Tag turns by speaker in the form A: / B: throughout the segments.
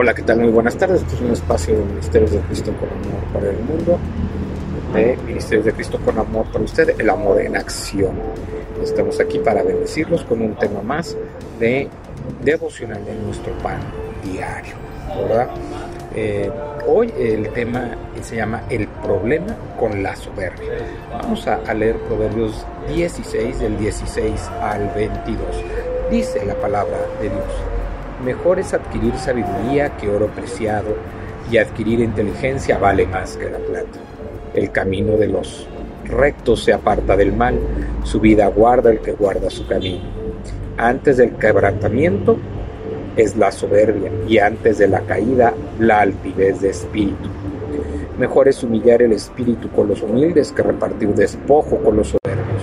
A: Hola, ¿qué tal? Muy buenas tardes. Este es un espacio de Ministerios de Cristo con Amor para el mundo, de Ministerios de Cristo con Amor para usted, el amor en acción. Estamos aquí para bendecirlos con un tema más de devocional de nuestro pan diario, ¿verdad? Eh, hoy el tema se llama El problema con la soberbia. Vamos a, a leer Proverbios 16 del 16 al 22. Dice la palabra de Dios. Mejor es adquirir sabiduría que oro preciado, y adquirir inteligencia vale más que la plata. El camino de los rectos se aparta del mal, su vida guarda el que guarda su camino. Antes del quebrantamiento es la soberbia, y antes de la caída la altivez de espíritu. Mejor es humillar el espíritu con los humildes que repartir despojo con los soberbios.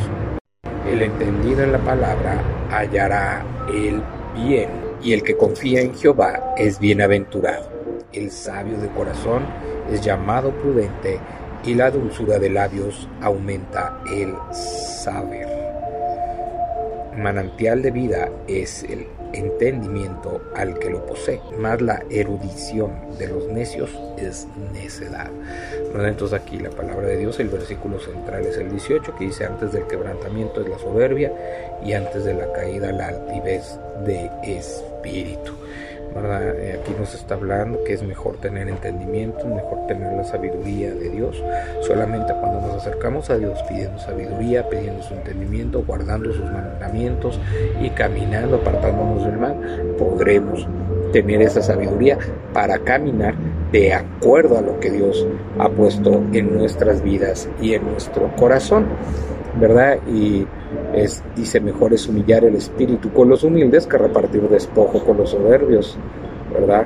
A: El entendido en la palabra hallará el bien y el que confía en Jehová es bienaventurado. El sabio de corazón es llamado prudente y la dulzura de labios aumenta el saber. Manantial de vida es el entendimiento al que lo posee, más la erudición de los necios es necedad. Entonces aquí la palabra de Dios, el versículo central es el 18 que dice antes del quebrantamiento es la soberbia y antes de la caída la altivez de espíritu. Eh, aquí nos está hablando que es mejor tener entendimiento, mejor tener la sabiduría de Dios. Solamente cuando nos acercamos a Dios pidiendo sabiduría, pidiendo su entendimiento, guardando sus mandamientos y caminando, apartándonos del mal, podremos tener esa sabiduría para caminar de acuerdo a lo que Dios ha puesto en nuestras vidas y en nuestro corazón. ¿Verdad? Y es, dice, mejor es humillar el espíritu con los humildes que repartir despojo con los soberbios, ¿verdad?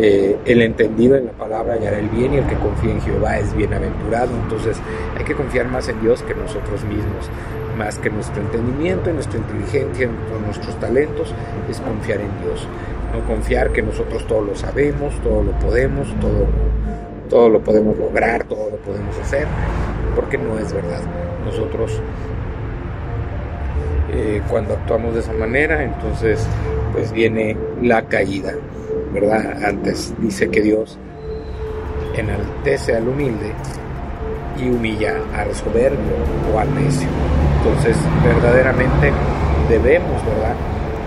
A: Eh, el entendido en la palabra hallará el bien y el que confía en Jehová es bienaventurado. Entonces hay que confiar más en Dios que nosotros mismos, más que nuestro entendimiento, en nuestra inteligencia, en nuestros talentos, es confiar en Dios. No confiar que nosotros todo lo sabemos, todo lo podemos, todo, todo lo podemos lograr, todo lo podemos hacer, porque no es verdad nosotros eh, cuando actuamos de esa manera, entonces pues viene la caída, ¿verdad? Antes dice que Dios enaltece al humilde y humilla al soberbio o al necio. Entonces verdaderamente debemos, ¿verdad?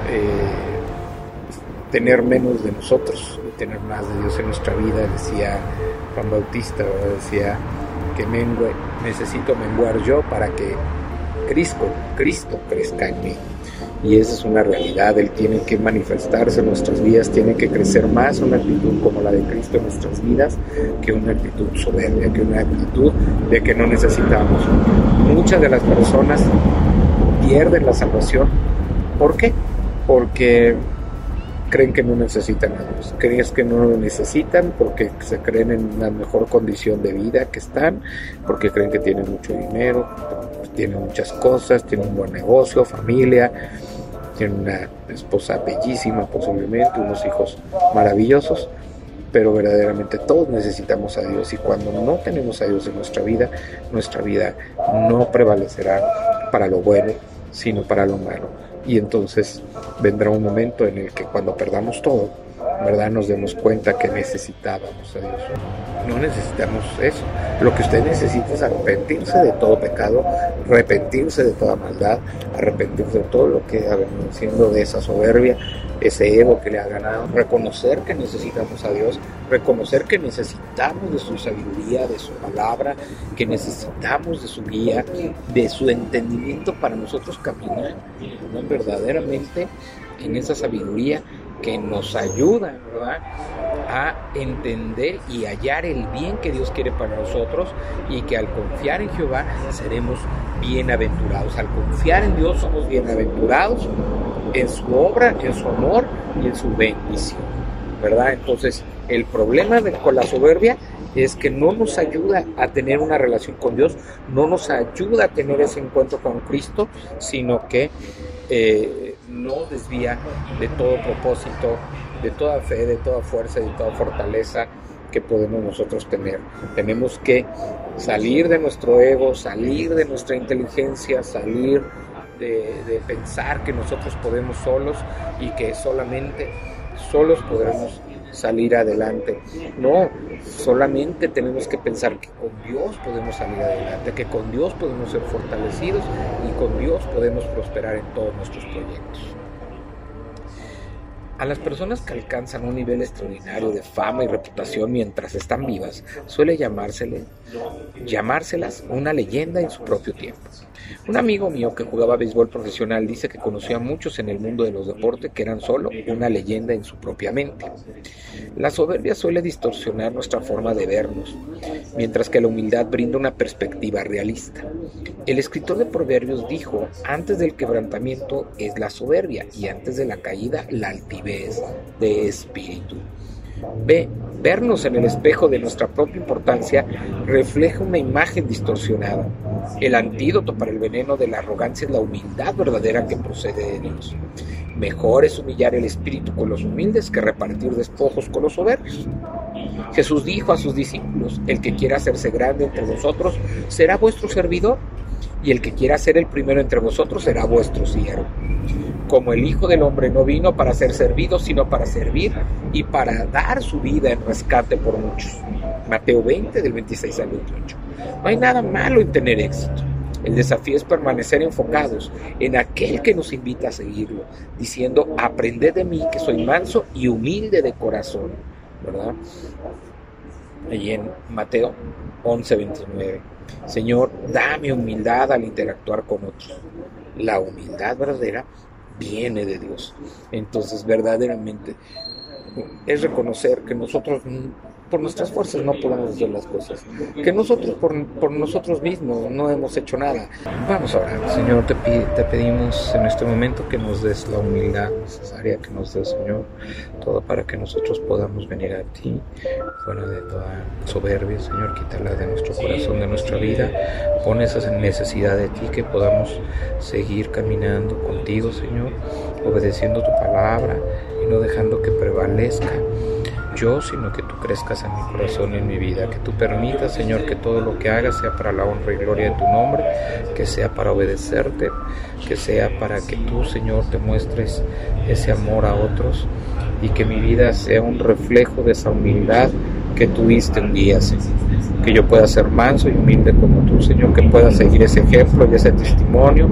A: Eh, tener menos de nosotros tener más de Dios en nuestra vida, decía Juan Bautista, decía que mengue, necesito menguar yo para que Cristo, Cristo crezca en mí. Y esa es una realidad, Él tiene que manifestarse en nuestras vidas, tiene que crecer más una actitud como la de Cristo en nuestras vidas que una actitud soberbia, que una actitud de que no necesitamos. Muchas de las personas pierden la salvación. ¿Por qué? Porque creen que no necesitan a Dios, creen que no lo necesitan porque se creen en una mejor condición de vida que están, porque creen que tienen mucho dinero, tienen muchas cosas, tienen un buen negocio, familia, tienen una esposa bellísima posiblemente, unos hijos maravillosos, pero verdaderamente todos necesitamos a Dios y cuando no tenemos a Dios en nuestra vida, nuestra vida no prevalecerá para lo bueno, sino para lo malo y entonces vendrá un momento en el que cuando perdamos todo, ¿verdad? Nos demos cuenta que necesitábamos a Dios. No necesitamos eso. Lo que usted necesita es arrepentirse de todo pecado, arrepentirse de toda maldad, arrepentirse de todo lo que ha venido siendo de esa soberbia, ese ego que le ha ganado, reconocer que necesitamos a Dios, reconocer que necesitamos de su sabiduría, de su palabra, que necesitamos de su guía, de su entendimiento para nosotros caminar verdaderamente en esa sabiduría que nos ayuda a entender y hallar el bien que Dios quiere para nosotros y que al confiar en Jehová seremos bienaventurados. Al confiar en Dios somos bienaventurados en su obra, en su amor y en su bendición. ¿Verdad? Entonces, el problema con la soberbia es que no nos ayuda a tener una relación con Dios, no nos ayuda a tener ese encuentro con Cristo, sino que eh, no desvía de todo propósito, de toda fe, de toda fuerza, de toda fortaleza que podemos nosotros tener. Tenemos que salir de nuestro ego, salir de nuestra inteligencia, salir de, de pensar que nosotros podemos solos y que solamente solos podremos salir adelante. No, solamente tenemos que pensar que con Dios podemos salir adelante, que con Dios podemos ser fortalecidos y con Dios podemos prosperar en todos nuestros proyectos. A las personas que alcanzan un nivel extraordinario de fama y reputación mientras están vivas, suele llamárselas una leyenda en su propio tiempo. Un amigo mío que jugaba béisbol profesional dice que conoció a muchos en el mundo de los deportes que eran solo una leyenda en su propia mente. La soberbia suele distorsionar nuestra forma de vernos, mientras que la humildad brinda una perspectiva realista. El escritor de Proverbios dijo, antes del quebrantamiento es la soberbia y antes de la caída la altivez de espíritu. B. Vernos en el espejo de nuestra propia importancia refleja una imagen distorsionada. El antídoto para el veneno de la arrogancia es la humildad verdadera que procede de Dios. Mejor es humillar el espíritu con los humildes que repartir despojos con los soberbios. Jesús dijo a sus discípulos, el que quiera hacerse grande entre vosotros será vuestro servidor, y el que quiera ser el primero entre vosotros será vuestro siervo como el Hijo del Hombre no vino para ser servido, sino para servir y para dar su vida en rescate por muchos. Mateo 20 del 26 al 28. No hay nada malo en tener éxito. El desafío es permanecer enfocados en aquel que nos invita a seguirlo, diciendo, aprended de mí que soy manso y humilde de corazón, ¿verdad? Allí en Mateo 11, 29. Señor, dame humildad al interactuar con otros. La humildad verdadera viene de Dios. Entonces, verdaderamente, es reconocer que nosotros por nuestras fuerzas no podemos hacer las cosas, que nosotros por, nosotros mismos no hemos hecho nada. Vamos a orar. Señor, te, te pedimos en este momento que nos des la humildad necesaria, que nos des, Señor, todo para que nosotros podamos venir a ti, fuera de toda soberbia, Señor, quítala de nuestro corazón, de nuestra vida, pon esa necesidad de ti, que podamos seguir caminando contigo, Señor, obedeciendo tu palabra y no dejando que prevalezca yo, sino que tú crezcas en mi corazón y en mi vida. Que tú permitas, Señor, que todo lo que haga sea para la honra y gloria de tu nombre, que sea para obedecerte, que sea para que tú, Señor, te muestres ese amor a otros y que mi vida sea un reflejo de esa humildad que tuviste un día, Señor. Que yo pueda ser manso y humilde como tú, Señor, que pueda seguir ese ejemplo y ese testimonio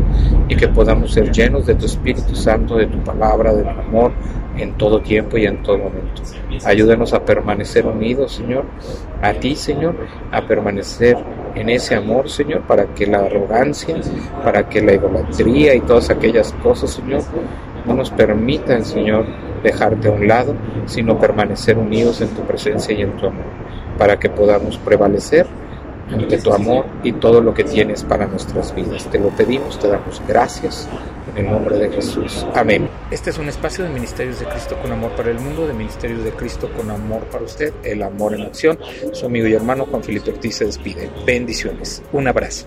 A: y que podamos ser llenos de tu Espíritu Santo, de tu palabra, de tu amor en todo tiempo y en todo momento. Ayúdanos a permanecer unidos, Señor, a ti, Señor, a permanecer en ese amor, Señor, para que la arrogancia, para que la idolatría y todas aquellas cosas, Señor, no nos permitan, Señor, dejarte a un lado, sino permanecer unidos en tu presencia y en tu amor, para que podamos prevalecer ante tu amor y todo lo que tienes para nuestras vidas. Te lo pedimos, te damos gracias en el nombre de Jesús. Amén. Este es un espacio de Ministerios de Cristo con amor para el mundo, de Ministerios de Cristo con amor para usted, el amor en acción. Su amigo y hermano Juan Felipe Ortiz se despide. Bendiciones. Un abrazo.